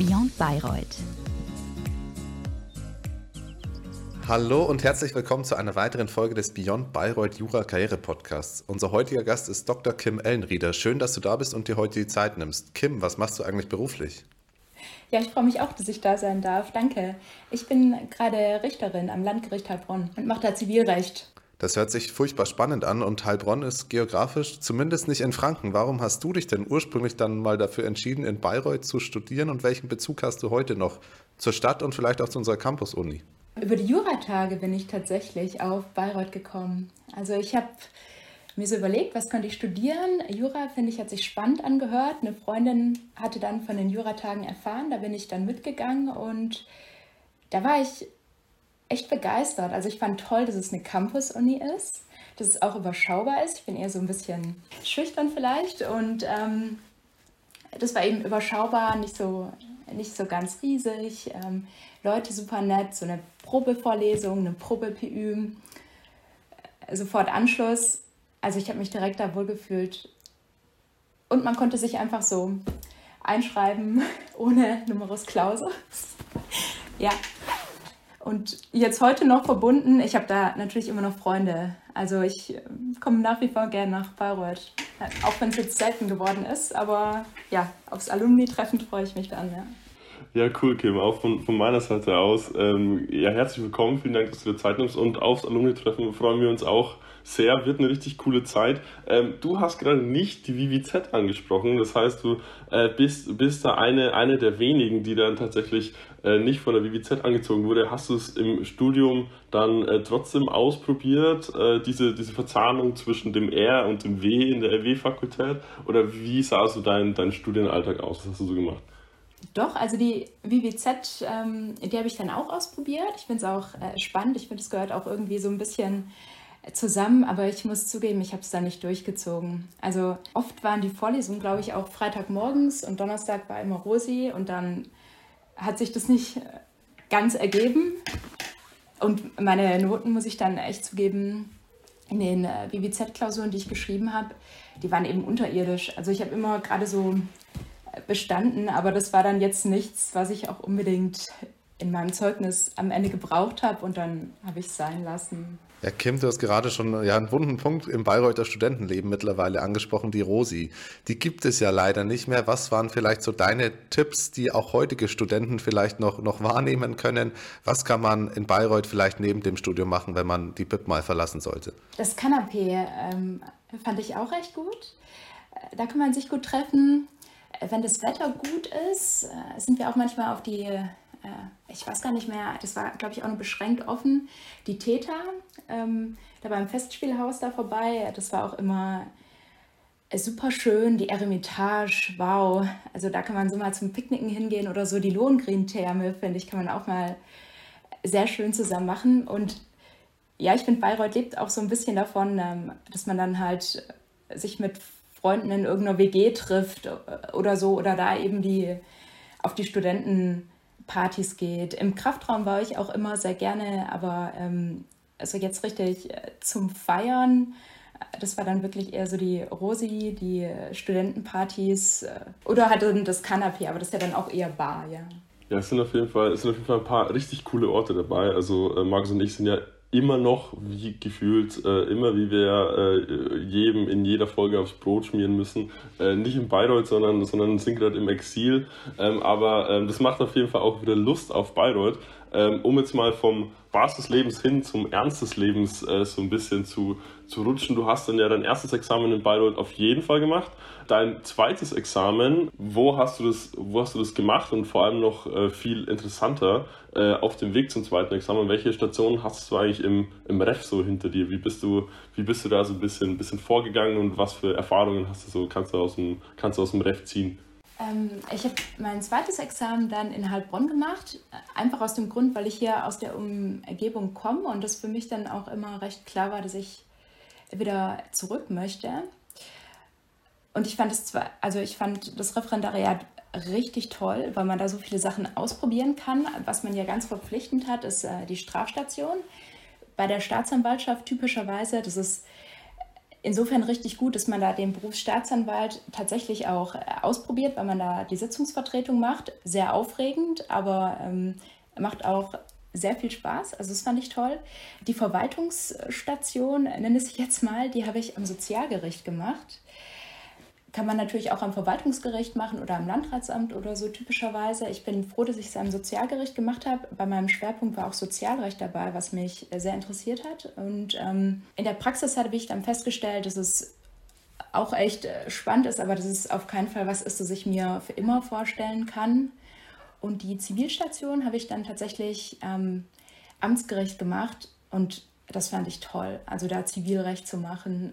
Beyond Bayreuth. Hallo und herzlich willkommen zu einer weiteren Folge des Beyond Bayreuth Jura Karriere Podcasts. Unser heutiger Gast ist Dr. Kim Ellenrieder. Schön, dass du da bist und dir heute die Zeit nimmst. Kim, was machst du eigentlich beruflich? Ja, ich freue mich auch, dass ich da sein darf. Danke. Ich bin gerade Richterin am Landgericht Heilbronn und mache da Zivilrecht. Das hört sich furchtbar spannend an und Heilbronn ist geografisch zumindest nicht in Franken. Warum hast du dich denn ursprünglich dann mal dafür entschieden, in Bayreuth zu studieren und welchen Bezug hast du heute noch zur Stadt und vielleicht auch zu unserer Campus-Uni? Über die Juratage bin ich tatsächlich auf Bayreuth gekommen. Also ich habe mir so überlegt, was könnte ich studieren. Jura, finde ich, hat sich spannend angehört. Eine Freundin hatte dann von den Juratagen erfahren, da bin ich dann mitgegangen und da war ich echt begeistert. Also ich fand toll, dass es eine Campus-Uni ist, dass es auch überschaubar ist. Ich bin eher so ein bisschen schüchtern vielleicht und ähm, das war eben überschaubar, nicht so, nicht so ganz riesig. Ähm, Leute super nett, so eine Probevorlesung, eine Probe-PÜ, äh, sofort Anschluss. Also ich habe mich direkt da wohlgefühlt. Und man konnte sich einfach so einschreiben, ohne Numerus Clausus. ja. Und jetzt heute noch verbunden, ich habe da natürlich immer noch Freunde. Also ich äh, komme nach wie vor gerne nach Bayreuth. Auch wenn es jetzt selten geworden ist, aber ja, aufs Alumni-Treffen freue ich mich dann, ja. Ja, cool, Kim. Auch von, von meiner Seite aus. Ähm, ja, herzlich willkommen. Vielen Dank, dass du dir Zeit nimmst. Und aufs Alumni-Treffen freuen wir uns auch sehr. Wird eine richtig coole Zeit. Ähm, du hast gerade nicht die VVZ angesprochen. Das heißt, du äh, bist, bist da eine, eine der wenigen, die dann tatsächlich äh, nicht von der VVZ angezogen wurde. Hast du es im Studium dann äh, trotzdem ausprobiert, äh, diese, diese Verzahnung zwischen dem R und dem W in der RW-Fakultät? Oder wie sah so dein, dein Studienalltag aus? Was hast du so gemacht? Doch, also die WWZ, ähm, die habe ich dann auch ausprobiert. Ich finde es auch äh, spannend. Ich finde, es gehört auch irgendwie so ein bisschen zusammen, aber ich muss zugeben, ich habe es da nicht durchgezogen. Also oft waren die Vorlesungen, glaube ich, auch Freitagmorgens und Donnerstag war immer Rosi und dann hat sich das nicht äh, ganz ergeben. Und meine Noten, muss ich dann echt zugeben, in den äh, WWZ-Klausuren, die ich geschrieben habe, die waren eben unterirdisch. Also ich habe immer gerade so bestanden, aber das war dann jetzt nichts, was ich auch unbedingt in meinem Zeugnis am Ende gebraucht habe und dann habe ich es sein lassen. Ja, Kim, du hast gerade schon ja, einen wunden Punkt im Bayreuther Studentenleben mittlerweile angesprochen, die Rosi. Die gibt es ja leider nicht mehr. Was waren vielleicht so deine Tipps, die auch heutige Studenten vielleicht noch, noch wahrnehmen können? Was kann man in Bayreuth vielleicht neben dem Studium machen, wenn man die BIP mal verlassen sollte? Das Kanapee ähm, fand ich auch recht gut. Da kann man sich gut treffen wenn das Wetter gut ist, äh, sind wir auch manchmal auf die, äh, ich weiß gar nicht mehr, das war, glaube ich, auch nur beschränkt offen, die Täter, ähm, da beim Festspielhaus da vorbei. Das war auch immer super schön, die Eremitage, wow. Also da kann man so mal zum Picknicken hingehen oder so. Die Lohengrin-Therme, finde ich, kann man auch mal sehr schön zusammen machen. Und ja, ich finde, Bayreuth lebt auch so ein bisschen davon, ähm, dass man dann halt sich mit Freunden in irgendeiner WG trifft oder so oder da eben die auf die Studentenpartys geht. Im Kraftraum war ich auch immer sehr gerne, aber ähm, also jetzt richtig äh, zum Feiern. Das war dann wirklich eher so die Rosi, die Studentenpartys äh, oder halt das Kanapé, aber das ist ja dann auch eher Bar, ja. Ja, es sind auf jeden Fall, es sind auf jeden Fall ein paar richtig coole Orte dabei. Also äh, Markus und ich sind ja immer noch, wie gefühlt, äh, immer wie wir äh, jedem in jeder Folge aufs Brot schmieren müssen. Äh, nicht in Bayreuth, sondern, sondern sind gerade im Exil. Ähm, aber ähm, das macht auf jeden Fall auch wieder Lust auf Bayreuth. Ähm, um jetzt mal vom Spaß des Lebens hin zum Ernst des Lebens äh, so ein bisschen zu, zu rutschen. Du hast dann ja dein erstes Examen in Bayreuth auf jeden Fall gemacht. Dein zweites Examen, wo hast du das, wo hast du das gemacht und vor allem noch äh, viel interessanter äh, auf dem Weg zum zweiten Examen? Welche Stationen hast du eigentlich im, im Ref so hinter dir? Wie bist du, wie bist du da so ein bisschen, ein bisschen vorgegangen und was für Erfahrungen hast du so, kannst du aus dem, kannst du aus dem Ref ziehen? Ähm, ich habe mein zweites Examen dann in Heilbronn gemacht, einfach aus dem Grund, weil ich hier aus der Umgebung komme und das für mich dann auch immer recht klar war, dass ich wieder zurück möchte. Und ich fand es zwar, also ich fand das Referendariat richtig toll, weil man da so viele Sachen ausprobieren kann. Was man ja ganz verpflichtend hat, ist äh, die Strafstation. Bei der Staatsanwaltschaft typischerweise, das ist insofern richtig gut, dass man da den Berufsstaatsanwalt tatsächlich auch äh, ausprobiert, weil man da die Sitzungsvertretung macht. Sehr aufregend, aber ähm, macht auch sehr viel Spaß. Also das fand ich toll. Die Verwaltungsstation, nenne ich jetzt mal, die habe ich am Sozialgericht gemacht. Kann man natürlich auch am Verwaltungsgericht machen oder am Landratsamt oder so typischerweise. Ich bin froh, dass ich es am Sozialgericht gemacht habe. Bei meinem Schwerpunkt war auch Sozialrecht dabei, was mich sehr interessiert hat. Und ähm, in der Praxis habe ich dann festgestellt, dass es auch echt äh, spannend ist, aber dass es auf keinen Fall was ist, das ich mir für immer vorstellen kann. Und die Zivilstation habe ich dann tatsächlich ähm, Amtsgericht gemacht und das fand ich toll. Also da Zivilrecht zu machen,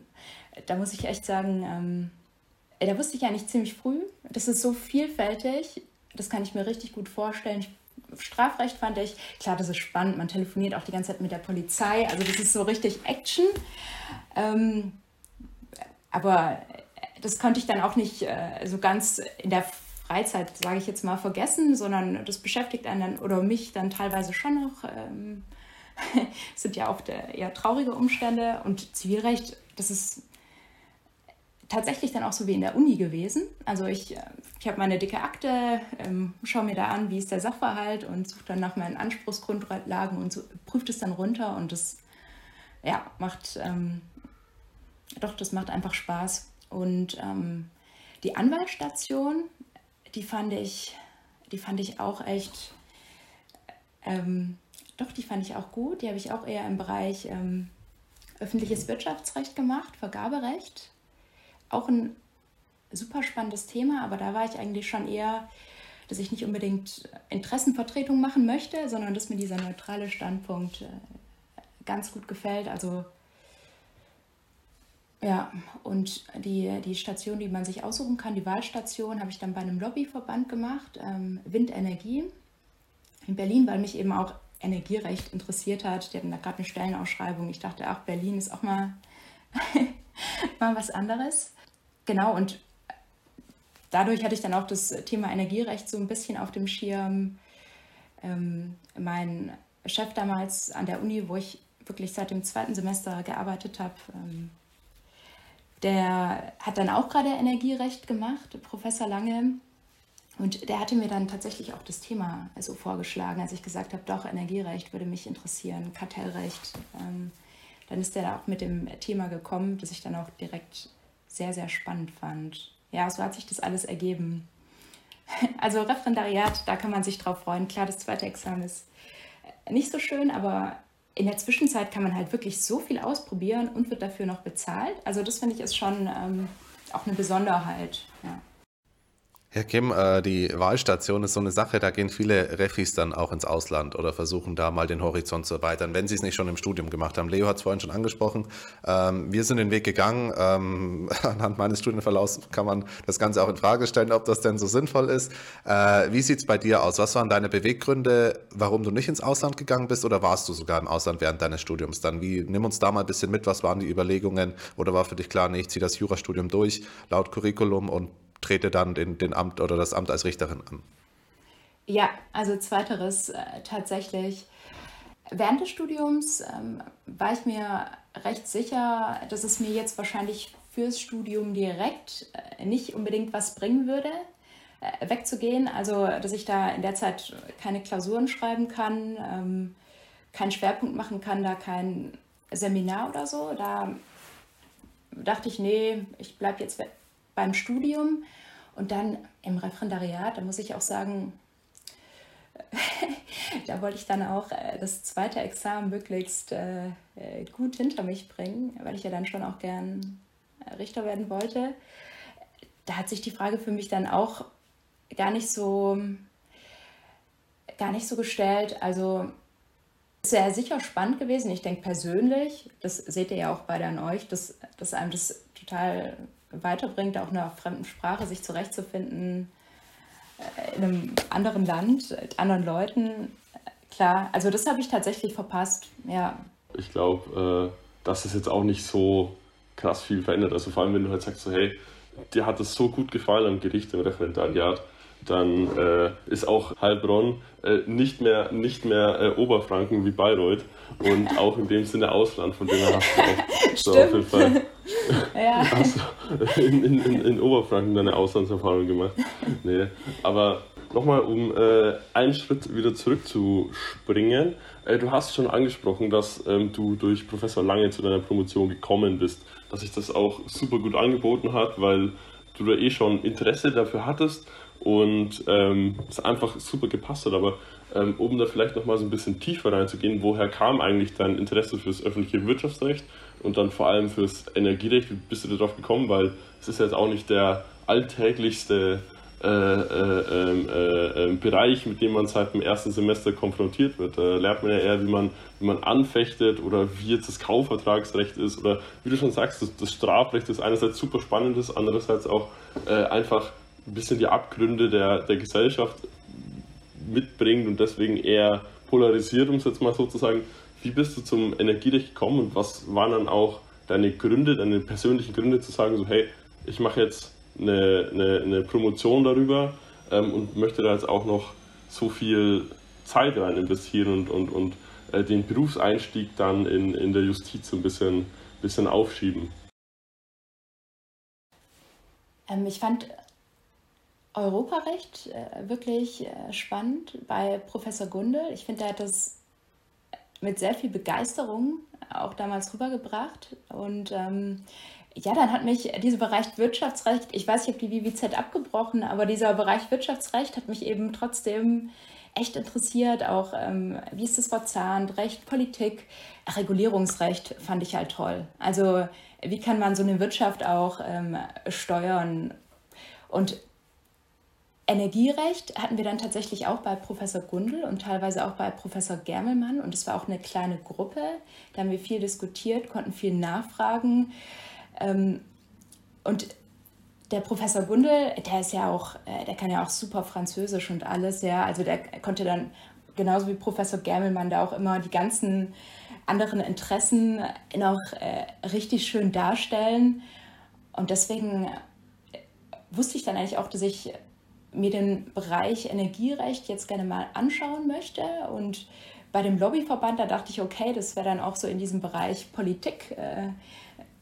da muss ich echt sagen, ähm, da wusste ich eigentlich ziemlich früh, das ist so vielfältig, das kann ich mir richtig gut vorstellen. Strafrecht fand ich, klar, das ist spannend, man telefoniert auch die ganze Zeit mit der Polizei, also das ist so richtig Action. Ähm, aber das konnte ich dann auch nicht äh, so ganz in der Freizeit, sage ich jetzt mal, vergessen, sondern das beschäftigt einen dann oder mich dann teilweise schon noch. Ähm, sind ja auch eher traurige Umstände und Zivilrecht, das ist tatsächlich dann auch so wie in der Uni gewesen. Also ich, äh, ich habe meine dicke Akte, ähm, schaue mir da an, wie ist der Sachverhalt und suche dann nach meinen Anspruchsgrundlagen und so, prüft es dann runter und das ja, macht, ähm, doch, das macht einfach Spaß. Und ähm, die Anwaltsstation, die fand ich, die fand ich auch echt, ähm, doch, die fand ich auch gut. Die habe ich auch eher im Bereich ähm, öffentliches Wirtschaftsrecht gemacht, Vergaberecht. Auch ein super spannendes Thema, aber da war ich eigentlich schon eher, dass ich nicht unbedingt Interessenvertretung machen möchte, sondern dass mir dieser neutrale Standpunkt äh, ganz gut gefällt. Also ja, und die, die Station, die man sich aussuchen kann, die Wahlstation, habe ich dann bei einem Lobbyverband gemacht, ähm, Windenergie in Berlin, weil mich eben auch Energierecht interessiert hat. Die hatten da gerade eine Stellenausschreibung. Ich dachte, ach, Berlin ist auch mal, mal was anderes. Genau, und dadurch hatte ich dann auch das Thema Energierecht so ein bisschen auf dem Schirm. Ähm, mein Chef damals an der Uni, wo ich wirklich seit dem zweiten Semester gearbeitet habe, ähm, der hat dann auch gerade Energierecht gemacht, Professor Lange. Und der hatte mir dann tatsächlich auch das Thema so vorgeschlagen, als ich gesagt habe, doch, Energierecht würde mich interessieren, Kartellrecht. Ähm, dann ist der da auch mit dem Thema gekommen, das ich dann auch direkt sehr, sehr spannend fand. Ja, so hat sich das alles ergeben. Also Referendariat, da kann man sich drauf freuen. Klar, das zweite Examen ist nicht so schön, aber in der Zwischenzeit kann man halt wirklich so viel ausprobieren und wird dafür noch bezahlt. Also das finde ich ist schon ähm, auch eine Besonderheit. Ja. Herr Kim, äh, die Wahlstation ist so eine Sache, da gehen viele Refis dann auch ins Ausland oder versuchen da mal den Horizont zu erweitern, wenn sie es nicht schon im Studium gemacht haben. Leo hat es vorhin schon angesprochen. Ähm, wir sind den Weg gegangen. Ähm, anhand meines Studienverlaufs kann man das Ganze auch in Frage stellen, ob das denn so sinnvoll ist. Äh, wie sieht es bei dir aus? Was waren deine Beweggründe, warum du nicht ins Ausland gegangen bist oder warst du sogar im Ausland während deines Studiums dann? Wie, nimm uns da mal ein bisschen mit, was waren die Überlegungen oder war für dich klar, nee, ich ziehe das Jurastudium durch, laut Curriculum und trete dann den, den Amt oder das Amt als Richterin an? Ja, also zweiteres äh, tatsächlich. Während des Studiums ähm, war ich mir recht sicher, dass es mir jetzt wahrscheinlich fürs Studium direkt äh, nicht unbedingt was bringen würde, äh, wegzugehen. Also, dass ich da in der Zeit keine Klausuren schreiben kann, ähm, keinen Schwerpunkt machen kann, da kein Seminar oder so. Da dachte ich, nee, ich bleibe jetzt beim Studium und dann im Referendariat, da muss ich auch sagen, da wollte ich dann auch äh, das zweite Examen möglichst äh, äh, gut hinter mich bringen, weil ich ja dann schon auch gern Richter werden wollte. Da hat sich die Frage für mich dann auch gar nicht so gar nicht so gestellt. Also sehr sicher spannend gewesen. Ich denke persönlich, das seht ihr ja auch beide an euch, dass, dass einem das total weiterbringt, auch in einer fremden Sprache sich zurechtzufinden, äh, in einem anderen Land, mit anderen Leuten. Klar, also das habe ich tatsächlich verpasst, ja. Ich glaube, äh, dass es jetzt auch nicht so krass viel verändert. Also vor allem, wenn du halt sagst, so, hey, dir hat es so gut gefallen am Gericht im Referendariat, dann äh, ist auch Heilbronn äh, nicht mehr, nicht mehr äh, Oberfranken wie Bayreuth und auch in dem Sinne Ausland, von dem her hast du auch Stimmt. auf jeden Fall. ja. Hast in, in, in, Oberfranken deine Auslandserfahrung gemacht. Nee, aber nochmal, um äh, einen Schritt wieder zurückzuspringen. Äh, du hast schon angesprochen, dass ähm, du durch Professor Lange zu deiner Promotion gekommen bist, dass sich das auch super gut angeboten hat, weil du da eh schon Interesse dafür hattest und ähm, es einfach super gepasst hat. Aber ähm, um da vielleicht nochmal so ein bisschen tiefer reinzugehen, woher kam eigentlich dein Interesse fürs öffentliche Wirtschaftsrecht und dann vor allem fürs Energierecht? Wie bist du darauf gekommen? Weil es ist jetzt auch nicht der alltäglichste äh, äh, ähm, äh, ähm, Bereich, mit dem man seit dem ersten Semester konfrontiert wird. Da lernt man ja eher, wie man, wie man anfechtet oder wie jetzt das Kaufvertragsrecht ist oder wie du schon sagst, das, das Strafrecht ist einerseits super spannend, ist, andererseits auch äh, einfach ein bisschen die Abgründe der, der Gesellschaft mitbringt und deswegen eher polarisiert, um es jetzt mal so zu sagen. Wie bist du zum Energierecht gekommen und was waren dann auch deine Gründe, deine persönlichen Gründe zu sagen, so hey, ich mache jetzt eine, eine, eine Promotion darüber ähm, und möchte da jetzt auch noch so viel Zeit rein investieren und, und, und äh, den Berufseinstieg dann in, in der Justiz ein bisschen, bisschen aufschieben. Ähm, ich fand Europarecht äh, wirklich äh, spannend bei Professor Gundel. Ich finde, er hat das mit sehr viel Begeisterung auch damals rübergebracht und ähm, ja, dann hat mich dieser Bereich Wirtschaftsrecht, ich weiß, ich habe die WWZ abgebrochen, aber dieser Bereich Wirtschaftsrecht hat mich eben trotzdem echt interessiert. Auch ähm, wie ist das verzahnt, Recht, Politik, Regulierungsrecht fand ich halt toll. Also wie kann man so eine Wirtschaft auch ähm, steuern? Und Energierecht hatten wir dann tatsächlich auch bei Professor Gundel und teilweise auch bei Professor Germelmann. Und es war auch eine kleine Gruppe. Da haben wir viel diskutiert, konnten viel nachfragen. Ähm, und der Professor Gundel, der ist ja auch, äh, der kann ja auch super Französisch und alles, ja. Also der konnte dann genauso wie Professor Germelmann da auch immer die ganzen anderen Interessen noch äh, richtig schön darstellen. Und deswegen wusste ich dann eigentlich auch, dass ich mir den Bereich Energierecht jetzt gerne mal anschauen möchte. Und bei dem Lobbyverband, da dachte ich, okay, das wäre dann auch so in diesem Bereich Politik. Äh,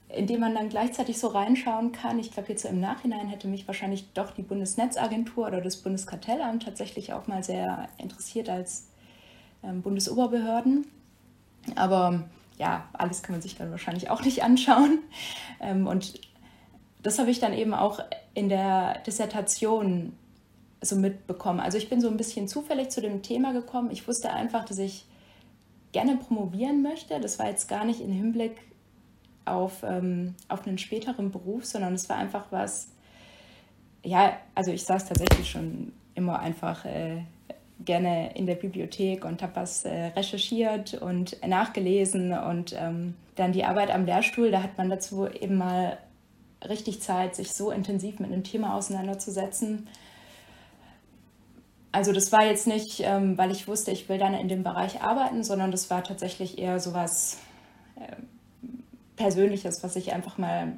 in dem man dann gleichzeitig so reinschauen kann. Ich glaube, jetzt so im Nachhinein hätte mich wahrscheinlich doch die Bundesnetzagentur oder das Bundeskartellamt tatsächlich auch mal sehr interessiert als ähm, Bundesoberbehörden. Aber ja, alles kann man sich dann wahrscheinlich auch nicht anschauen. Ähm, und das habe ich dann eben auch in der Dissertation so mitbekommen. Also ich bin so ein bisschen zufällig zu dem Thema gekommen. Ich wusste einfach, dass ich gerne promovieren möchte. Das war jetzt gar nicht im Hinblick auf, ähm, auf einen späteren Beruf, sondern es war einfach was, ja, also ich saß tatsächlich schon immer einfach äh, gerne in der Bibliothek und habe was äh, recherchiert und nachgelesen und ähm, dann die Arbeit am Lehrstuhl, da hat man dazu eben mal richtig Zeit, sich so intensiv mit einem Thema auseinanderzusetzen. Also das war jetzt nicht, ähm, weil ich wusste, ich will dann in dem Bereich arbeiten, sondern das war tatsächlich eher sowas, äh, Persönliches, was ich einfach mal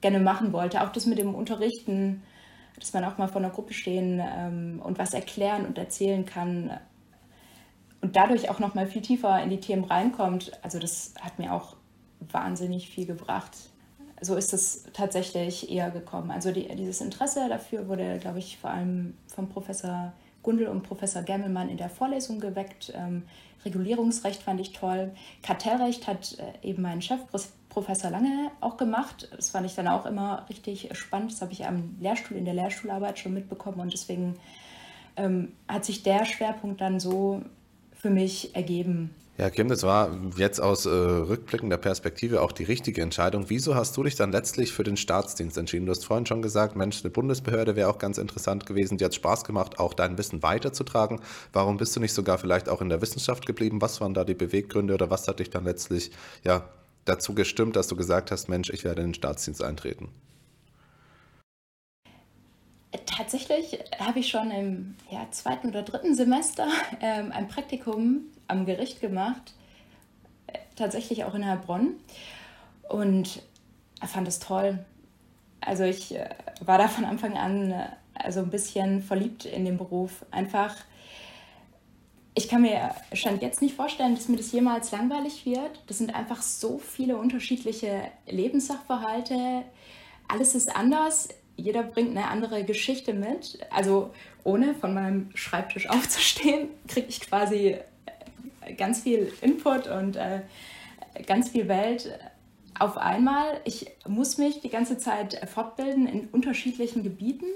gerne machen wollte. Auch das mit dem Unterrichten, dass man auch mal vor einer Gruppe stehen ähm, und was erklären und erzählen kann und dadurch auch noch mal viel tiefer in die Themen reinkommt. Also das hat mir auch wahnsinnig viel gebracht. So ist es tatsächlich eher gekommen. Also die, dieses Interesse dafür wurde, glaube ich, vor allem vom Professor Gundel und Professor Gemmelmann in der Vorlesung geweckt. Ähm, Regulierungsrecht fand ich toll. Kartellrecht hat äh, eben mein Chef Professor Lange auch gemacht. Das fand ich dann auch immer richtig spannend. Das habe ich am Lehrstuhl, in der Lehrstuhlarbeit schon mitbekommen und deswegen ähm, hat sich der Schwerpunkt dann so für mich ergeben. Ja, Kim, das war jetzt aus äh, rückblickender Perspektive auch die richtige Entscheidung. Wieso hast du dich dann letztlich für den Staatsdienst entschieden? Du hast vorhin schon gesagt, Mensch, eine Bundesbehörde wäre auch ganz interessant gewesen. Dir hat Spaß gemacht, auch dein Wissen weiterzutragen. Warum bist du nicht sogar vielleicht auch in der Wissenschaft geblieben? Was waren da die Beweggründe oder was hat dich dann letztlich ja, dazu gestimmt, dass du gesagt hast, Mensch, ich werde in den Staatsdienst eintreten? Tatsächlich habe ich schon im ja, zweiten oder dritten Semester ähm, ein Praktikum am Gericht gemacht, äh, tatsächlich auch in Heilbronn und fand es toll. Also ich äh, war da von Anfang an äh, also ein bisschen verliebt in den Beruf. Einfach ich kann mir stand jetzt nicht vorstellen, dass mir das jemals langweilig wird. Das sind einfach so viele unterschiedliche Lebenssachverhalte. Alles ist anders. Jeder bringt eine andere Geschichte mit. Also ohne von meinem Schreibtisch aufzustehen, kriege ich quasi ganz viel Input und äh, ganz viel Welt auf einmal. Ich muss mich die ganze Zeit fortbilden in unterschiedlichen Gebieten.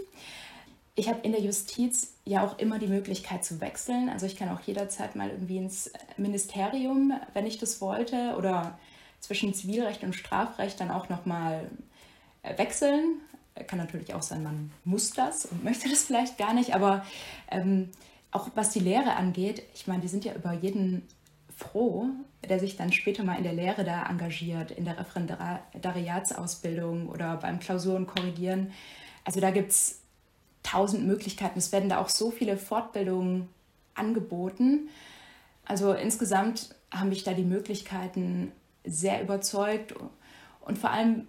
Ich habe in der Justiz ja auch immer die Möglichkeit zu wechseln. Also ich kann auch jederzeit mal irgendwie ins Ministerium, wenn ich das wollte, oder zwischen Zivilrecht und Strafrecht dann auch nochmal äh, wechseln. Kann natürlich auch sein, man muss das und möchte das vielleicht gar nicht, aber ähm, auch was die Lehre angeht, ich meine, die sind ja über jeden froh, der sich dann später mal in der Lehre da engagiert, in der Referendariatsausbildung oder beim Klausuren korrigieren. Also da gibt es tausend Möglichkeiten. Es werden da auch so viele Fortbildungen angeboten. Also insgesamt haben mich da die Möglichkeiten sehr überzeugt und vor allem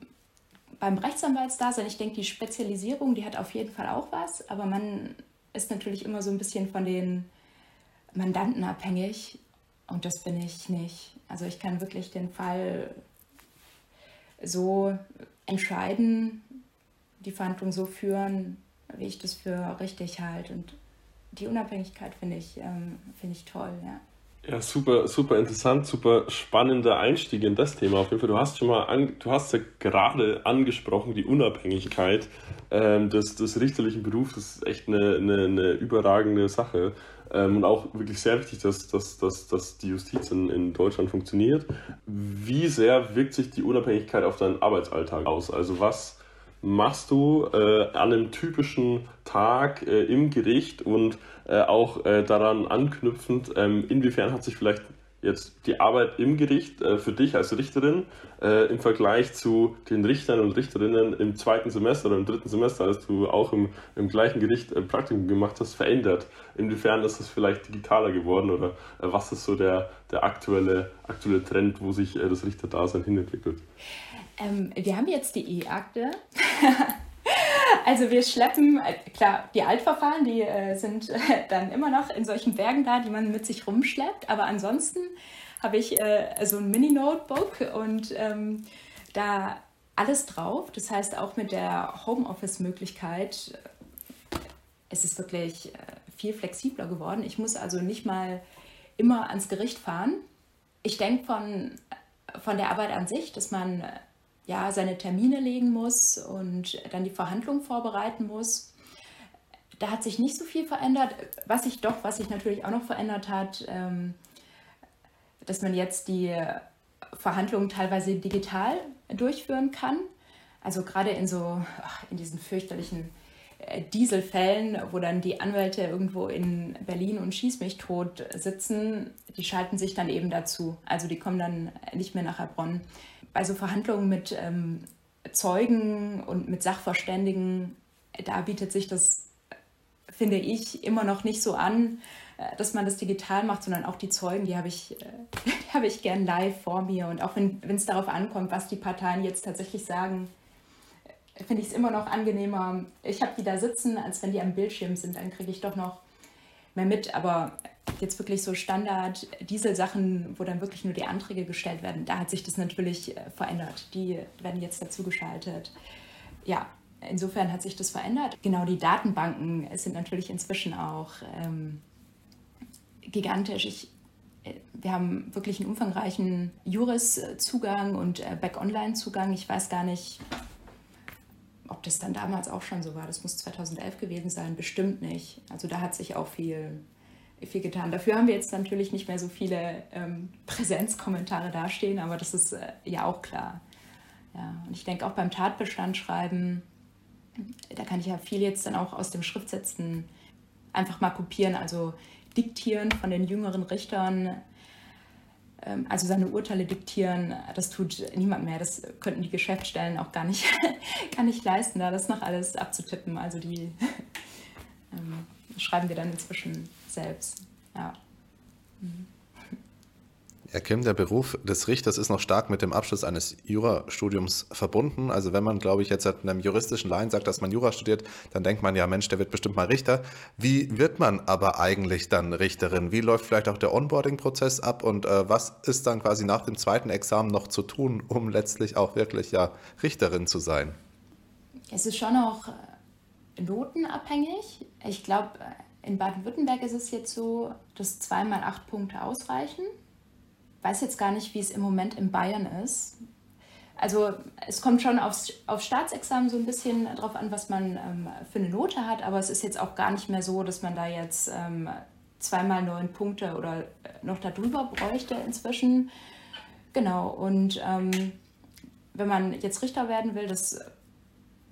beim Rechtsanwaltsdasein, ich denke, die Spezialisierung, die hat auf jeden Fall auch was, aber man ist natürlich immer so ein bisschen von den Mandanten abhängig und das bin ich nicht. Also ich kann wirklich den Fall so entscheiden, die Verhandlung so führen, wie ich das für richtig halte. Und die Unabhängigkeit finde ich, ähm, find ich toll, ja. Ja, super, super interessant, super spannender Einstieg in das Thema. Auf jeden Fall, du hast schon mal, an, du hast ja gerade angesprochen, die Unabhängigkeit ähm, des, des richterlichen Berufs. Das ist echt eine, eine, eine überragende Sache ähm, und auch wirklich sehr wichtig, dass, dass, dass, dass die Justiz in, in Deutschland funktioniert. Wie sehr wirkt sich die Unabhängigkeit auf deinen Arbeitsalltag aus? Also was machst du äh, an einem typischen Tag äh, im Gericht und äh, auch äh, daran anknüpfend, ähm, inwiefern hat sich vielleicht jetzt die Arbeit im Gericht äh, für dich als Richterin äh, im Vergleich zu den Richtern und Richterinnen im zweiten Semester oder im dritten Semester, als du auch im, im gleichen Gericht Praktikum gemacht hast, verändert? Inwiefern ist es vielleicht digitaler geworden oder was ist so der, der aktuelle, aktuelle Trend, wo sich das Richterdasein hinentwickelt? Ähm, wir haben jetzt die E-Akte. also wir schleppen, äh, klar, die Altverfahren, die äh, sind äh, dann immer noch in solchen Bergen da, die man mit sich rumschleppt. Aber ansonsten habe ich äh, so ein Mini-Notebook und ähm, da alles drauf. Das heißt, auch mit der Homeoffice-Möglichkeit äh, ist es wirklich äh, viel flexibler geworden. Ich muss also nicht mal immer ans Gericht fahren. Ich denke von, von der Arbeit an sich, dass man ja, seine Termine legen muss und dann die Verhandlung vorbereiten muss. Da hat sich nicht so viel verändert. Was sich doch, was sich natürlich auch noch verändert hat, ähm, dass man jetzt die Verhandlungen teilweise digital durchführen kann. Also gerade in so, in diesen fürchterlichen äh, Dieselfällen, wo dann die Anwälte irgendwo in Berlin und schieß mich tot sitzen, die schalten sich dann eben dazu. Also die kommen dann nicht mehr nach Heilbronn bei so Verhandlungen mit ähm, Zeugen und mit Sachverständigen, da bietet sich das, finde ich, immer noch nicht so an, äh, dass man das digital macht, sondern auch die Zeugen, die habe ich, äh, die habe ich gern live vor mir. Und auch wenn es darauf ankommt, was die Parteien jetzt tatsächlich sagen, äh, finde ich es immer noch angenehmer. Ich habe die da sitzen, als wenn die am Bildschirm sind, dann kriege ich doch noch mehr mit. Aber jetzt wirklich so Standard Dieselsachen, wo dann wirklich nur die Anträge gestellt werden, da hat sich das natürlich äh, verändert. Die werden jetzt dazu geschaltet. Ja, insofern hat sich das verändert. Genau, die Datenbanken sind natürlich inzwischen auch ähm, gigantisch. Ich, äh, wir haben wirklich einen umfangreichen Juris-Zugang und äh, Back-Online-Zugang. Ich weiß gar nicht, ob das dann damals auch schon so war. Das muss 2011 gewesen sein. Bestimmt nicht. Also da hat sich auch viel viel getan. Dafür haben wir jetzt natürlich nicht mehr so viele ähm, Präsenzkommentare dastehen, aber das ist äh, ja auch klar. Ja, und ich denke auch beim Tatbestand schreiben, da kann ich ja viel jetzt dann auch aus dem Schriftsetzen einfach mal kopieren, also diktieren von den jüngeren Richtern, ähm, also seine Urteile diktieren, das tut niemand mehr. Das könnten die Geschäftsstellen auch gar nicht, gar nicht leisten, da das noch alles abzutippen. Also die ähm, schreiben wir dann inzwischen selbst. Ja. Mhm. Herr Kim, der Beruf des Richters ist noch stark mit dem Abschluss eines Jurastudiums verbunden. Also wenn man, glaube ich, jetzt einem juristischen Laien sagt, dass man Jura studiert, dann denkt man ja, Mensch, der wird bestimmt mal Richter. Wie wird man aber eigentlich dann Richterin? Wie läuft vielleicht auch der Onboarding-Prozess ab und äh, was ist dann quasi nach dem zweiten Examen noch zu tun, um letztlich auch wirklich ja Richterin zu sein? Es ist schon auch äh, notenabhängig. Ich glaube, in Baden-Württemberg ist es jetzt so, dass zweimal acht Punkte ausreichen weiß jetzt gar nicht, wie es im Moment in Bayern ist. Also es kommt schon aufs, aufs Staatsexamen so ein bisschen drauf an, was man ähm, für eine Note hat, aber es ist jetzt auch gar nicht mehr so, dass man da jetzt ähm, zweimal neun Punkte oder äh, noch darüber bräuchte inzwischen. Genau, und ähm, wenn man jetzt Richter werden will, das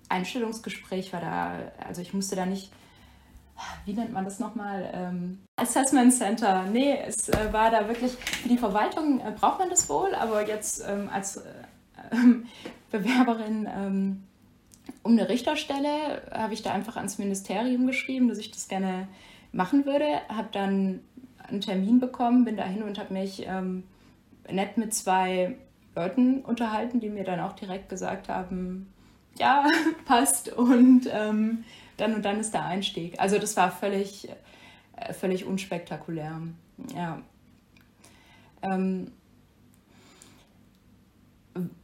Einstellungsgespräch war da, also ich musste da nicht wie nennt man das nochmal? Ähm, Assessment Center. Nee, es äh, war da wirklich, für die Verwaltung äh, braucht man das wohl, aber jetzt ähm, als äh, ähm, Bewerberin ähm, um eine Richterstelle habe ich da einfach ans Ministerium geschrieben, dass ich das gerne machen würde. Habe dann einen Termin bekommen, bin dahin und habe mich ähm, nett mit zwei Leuten unterhalten, die mir dann auch direkt gesagt haben, ja, passt und ähm, dann und dann ist der Einstieg. Also das war völlig, äh, völlig unspektakulär. Ja. Ähm,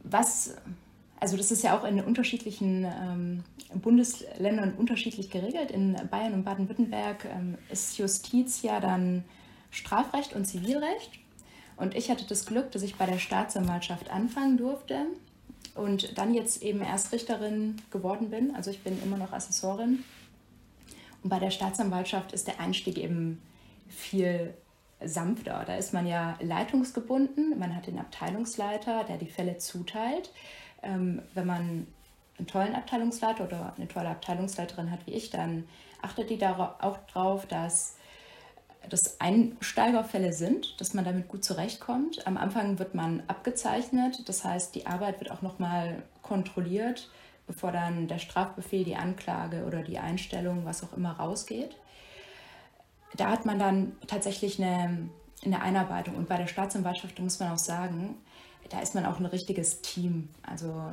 was, also das ist ja auch in unterschiedlichen ähm, Bundesländern unterschiedlich geregelt. In Bayern und Baden-Württemberg ähm, ist Justiz ja dann Strafrecht und Zivilrecht. Und ich hatte das Glück, dass ich bei der Staatsanwaltschaft anfangen durfte und dann jetzt eben erst Richterin geworden bin. Also ich bin immer noch Assessorin. Und bei der Staatsanwaltschaft ist der Einstieg eben viel sanfter. Da ist man ja leitungsgebunden. Man hat den Abteilungsleiter, der die Fälle zuteilt. Ähm, wenn man einen tollen Abteilungsleiter oder eine tolle Abteilungsleiterin hat wie ich, dann achtet die auch drauf, dass das Einsteigerfälle sind, dass man damit gut zurechtkommt. Am Anfang wird man abgezeichnet, das heißt, die Arbeit wird auch nochmal kontrolliert, bevor dann der Strafbefehl, die Anklage oder die Einstellung, was auch immer, rausgeht. Da hat man dann tatsächlich eine, eine Einarbeitung. Und bei der Staatsanwaltschaft muss man auch sagen, da ist man auch ein richtiges Team. Also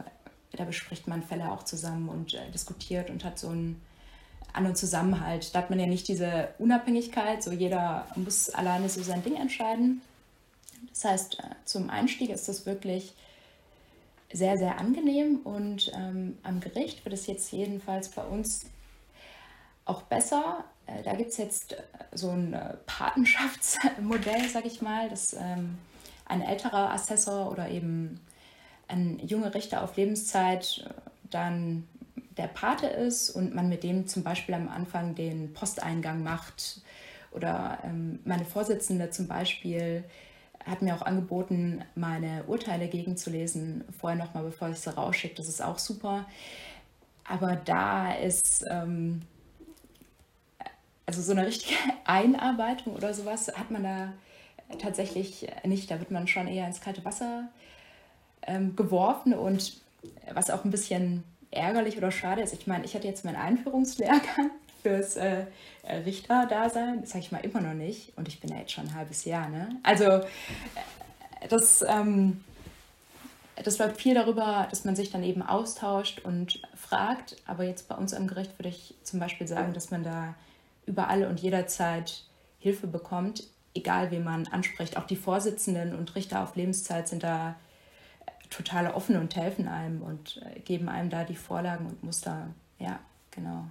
da bespricht man Fälle auch zusammen und äh, diskutiert und hat so ein an und Zusammenhalt. Da hat man ja nicht diese Unabhängigkeit, so jeder muss alleine so sein Ding entscheiden. Das heißt, äh, zum Einstieg ist das wirklich sehr, sehr angenehm und ähm, am Gericht wird es jetzt jedenfalls bei uns auch besser. Äh, da gibt es jetzt äh, so ein Patenschaftsmodell, sage ich mal, dass ähm, ein älterer Assessor oder eben ein junger Richter auf Lebenszeit dann der Pate ist und man mit dem zum Beispiel am Anfang den Posteingang macht. Oder ähm, meine Vorsitzende zum Beispiel hat mir auch angeboten, meine Urteile gegenzulesen, vorher nochmal, bevor ich sie rausschicke. Das ist auch super. Aber da ist, ähm, also so eine richtige Einarbeitung oder sowas hat man da tatsächlich nicht. Da wird man schon eher ins kalte Wasser ähm, geworfen und was auch ein bisschen ärgerlich oder schade ist, ich meine, ich hatte jetzt meinen Einführungslehrgang fürs äh, Richterdasein, das sage ich mal immer noch nicht und ich bin ja jetzt schon ein halbes Jahr. Ne? Also äh, das, ähm, das läuft viel darüber, dass man sich dann eben austauscht und fragt, aber jetzt bei uns am Gericht würde ich zum Beispiel sagen, dass man da überall und jederzeit Hilfe bekommt, egal wen man anspricht. Auch die Vorsitzenden und Richter auf Lebenszeit sind da total offen und helfen einem und äh, geben einem da die Vorlagen und Muster. Ja, genau.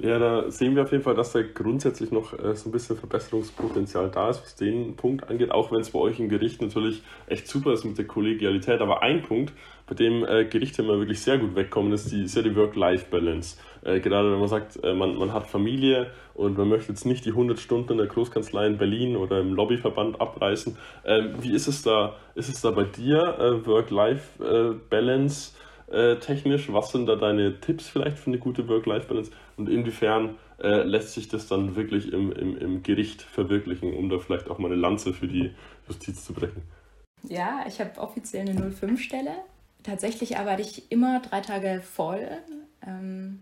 Ja, da sehen wir auf jeden Fall, dass da grundsätzlich noch äh, so ein bisschen Verbesserungspotenzial da ist, was den Punkt angeht, auch wenn es bei euch im Gericht natürlich echt super ist mit der Kollegialität. Aber ein Punkt, bei dem äh, Gerichte immer wirklich sehr gut wegkommen, ist, die, ist ja die Work-Life-Balance. Äh, gerade wenn man sagt, äh, man, man hat Familie und man möchte jetzt nicht die 100 Stunden in der Großkanzlei in Berlin oder im Lobbyverband abreißen. Ähm, wie ist es da, ist es da bei dir, äh, Work-Life-Balance? Äh, technisch? Was sind da deine Tipps vielleicht für eine gute Work-Life-Balance? Und inwiefern lässt sich das dann wirklich im, im, im Gericht verwirklichen, um da vielleicht auch mal eine Lanze für die Justiz zu brechen? Ja, ich habe offiziell eine 05-Stelle. Tatsächlich arbeite ich immer drei Tage voll, ähm,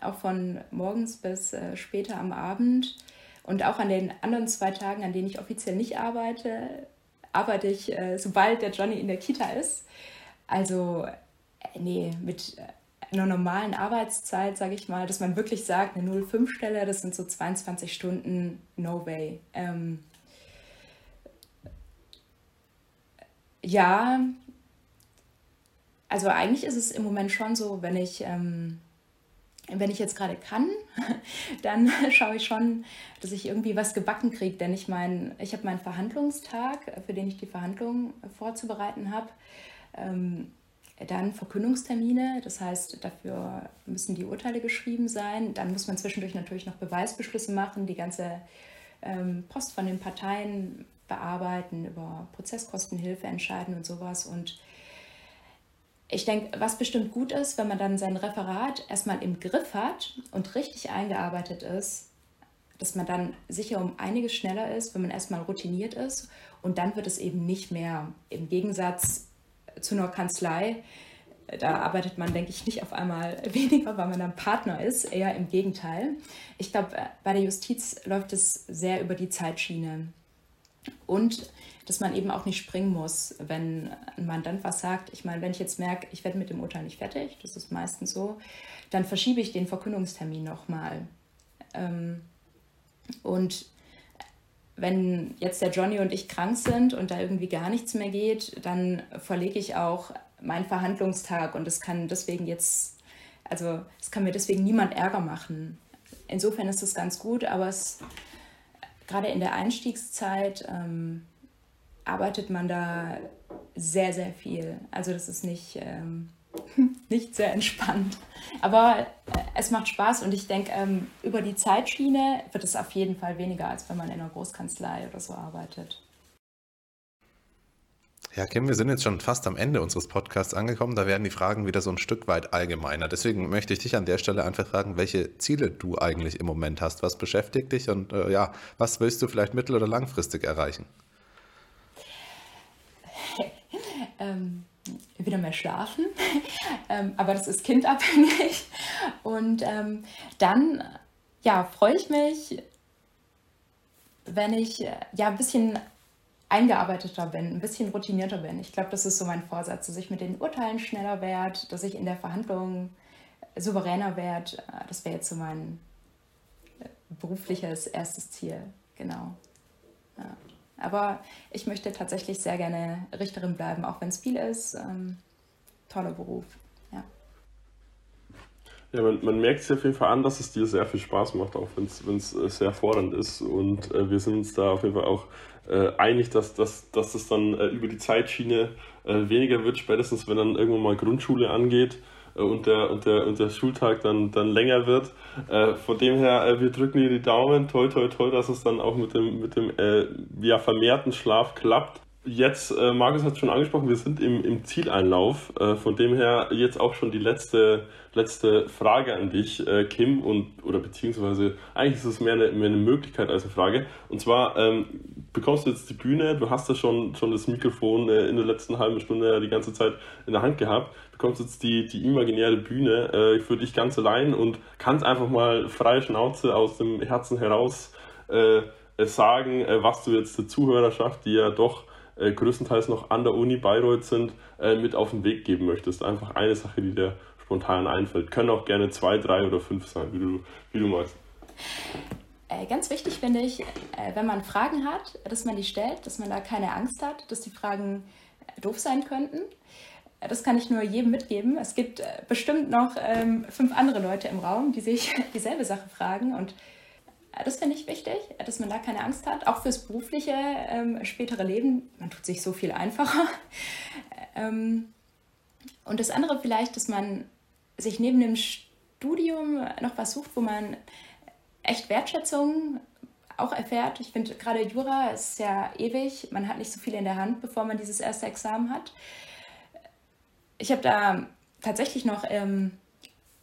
auch von morgens bis äh, später am Abend. Und auch an den anderen zwei Tagen, an denen ich offiziell nicht arbeite, arbeite ich, äh, sobald der Johnny in der Kita ist. Also, äh, nee, mit einer normalen Arbeitszeit, sage ich mal, dass man wirklich sagt, eine 0,5-Stelle, das sind so 22 Stunden, no way. Ähm, ja, also eigentlich ist es im Moment schon so, wenn ich, ähm, wenn ich jetzt gerade kann, dann schaue ich schon, dass ich irgendwie was gebacken kriege, denn ich meine, ich habe meinen Verhandlungstag, für den ich die Verhandlungen vorzubereiten habe. Ähm, dann Verkündungstermine, das heißt, dafür müssen die Urteile geschrieben sein. Dann muss man zwischendurch natürlich noch Beweisbeschlüsse machen, die ganze ähm, Post von den Parteien bearbeiten, über Prozesskostenhilfe entscheiden und sowas. Und ich denke, was bestimmt gut ist, wenn man dann sein Referat erstmal im Griff hat und richtig eingearbeitet ist, dass man dann sicher um einiges schneller ist, wenn man erstmal routiniert ist. Und dann wird es eben nicht mehr im Gegensatz zu einer Kanzlei. Da arbeitet man, denke ich, nicht auf einmal weniger, weil man dann Partner ist, eher im Gegenteil. Ich glaube, bei der Justiz läuft es sehr über die Zeitschiene. Und dass man eben auch nicht springen muss, wenn ein Mandant was sagt. Ich meine, wenn ich jetzt merke, ich werde mit dem Urteil nicht fertig, das ist meistens so, dann verschiebe ich den Verkündungstermin nochmal. Ähm, und wenn jetzt der Johnny und ich krank sind und da irgendwie gar nichts mehr geht, dann verlege ich auch meinen Verhandlungstag und es kann deswegen jetzt, also es kann mir deswegen niemand Ärger machen. Insofern ist das ganz gut, aber es gerade in der Einstiegszeit ähm, arbeitet man da sehr, sehr viel. Also das ist nicht, ähm, nicht sehr entspannt. Aber äh, es macht Spaß und ich denke, ähm, über die Zeitschiene wird es auf jeden Fall weniger, als wenn man in einer Großkanzlei oder so arbeitet. Ja, Kim, wir sind jetzt schon fast am Ende unseres Podcasts angekommen. Da werden die Fragen wieder so ein Stück weit allgemeiner. Deswegen möchte ich dich an der Stelle einfach fragen, welche Ziele du eigentlich im Moment hast. Was beschäftigt dich und äh, ja, was willst du vielleicht mittel- oder langfristig erreichen? ähm, wieder mehr schlafen, ähm, aber das ist kindabhängig. Und ähm, dann ja, freue ich mich, wenn ich äh, ja ein bisschen eingearbeiteter bin, ein bisschen routinierter bin. Ich glaube, das ist so mein Vorsatz, dass ich mit den Urteilen schneller werde, dass ich in der Verhandlung souveräner werde. Das wäre jetzt so mein äh, berufliches erstes Ziel. Genau. Ja. Aber ich möchte tatsächlich sehr gerne Richterin bleiben, auch wenn es viel ist. Ähm, toller Beruf. Ja, ja man, man merkt es auf jeden Fall an, dass es dir sehr viel Spaß macht, auch wenn es äh, sehr fordernd ist. Und äh, wir sind uns da auf jeden Fall auch äh, einig, dass, dass, dass es dann äh, über die Zeitschiene äh, weniger wird, spätestens wenn dann irgendwann mal Grundschule angeht äh, und, der, und, der, und der Schultag dann, dann länger wird. Äh, von dem her, äh, wir drücken dir die Daumen, toll, toll, toll, dass es dann auch mit dem, mit dem ja, vermehrten Schlaf klappt. Jetzt, äh, Markus hat es schon angesprochen, wir sind im, im Zieleinlauf. Äh, von dem her jetzt auch schon die letzte, letzte Frage an dich, äh, Kim, und, oder beziehungsweise eigentlich ist es mehr eine, mehr eine Möglichkeit als eine Frage. Und zwar ähm, bekommst jetzt die Bühne, du hast ja schon, schon das Mikrofon äh, in der letzten halben Stunde die ganze Zeit in der Hand gehabt, bekommst jetzt die, die imaginäre Bühne äh, für dich ganz allein und kannst einfach mal freie Schnauze aus dem Herzen heraus äh, sagen, was du jetzt der Zuhörerschaft, die ja doch äh, größtenteils noch an der Uni Bayreuth sind, äh, mit auf den Weg geben möchtest. Einfach eine Sache, die dir spontan einfällt. Können auch gerne zwei, drei oder fünf sein, wie du, wie du magst. Äh, ganz wichtig finde ich, äh, wenn man Fragen hat, dass man die stellt, dass man da keine Angst hat, dass die Fragen äh, doof sein könnten. Das kann ich nur jedem mitgeben. Es gibt bestimmt noch ähm, fünf andere Leute im Raum, die sich dieselbe Sache fragen. Und das finde ich wichtig, dass man da keine Angst hat, auch fürs berufliche ähm, spätere Leben. Man tut sich so viel einfacher. ähm, und das andere vielleicht, dass man sich neben dem Studium noch was sucht, wo man echt Wertschätzung auch erfährt. Ich finde gerade Jura ist ja ewig, man hat nicht so viel in der Hand, bevor man dieses erste Examen hat. Ich habe da tatsächlich noch ähm,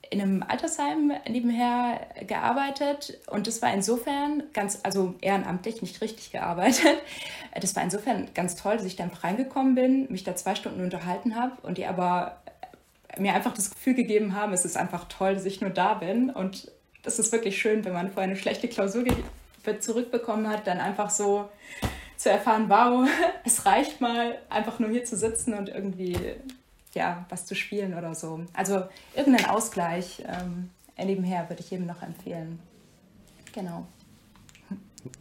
in einem Altersheim nebenher gearbeitet und das war insofern ganz, also ehrenamtlich, nicht richtig gearbeitet. Das war insofern ganz toll, dass ich da einfach reingekommen bin, mich da zwei Stunden unterhalten habe und die aber mir einfach das Gefühl gegeben haben, es ist einfach toll, dass ich nur da bin und das ist wirklich schön, wenn man vorher eine schlechte Klausur zurückbekommen hat, dann einfach so zu erfahren, wow, es reicht mal, einfach nur hier zu sitzen und irgendwie ja, was zu spielen oder so. Also irgendeinen Ausgleich ähm, nebenher würde ich jedem noch empfehlen. Genau.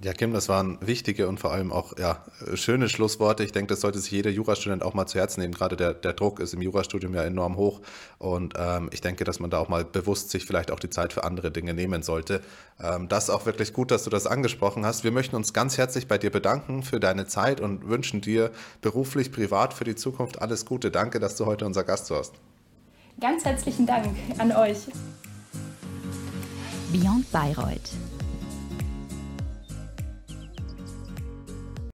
Ja, Kim, das waren wichtige und vor allem auch ja, schöne Schlussworte. Ich denke, das sollte sich jeder Jurastudent auch mal zu Herzen nehmen. Gerade der, der Druck ist im Jurastudium ja enorm hoch. Und ähm, ich denke, dass man da auch mal bewusst sich vielleicht auch die Zeit für andere Dinge nehmen sollte. Ähm, das ist auch wirklich gut, dass du das angesprochen hast. Wir möchten uns ganz herzlich bei dir bedanken für deine Zeit und wünschen dir beruflich, privat für die Zukunft alles Gute. Danke, dass du heute unser Gast warst. Ganz herzlichen Dank an euch. Beyond Bayreuth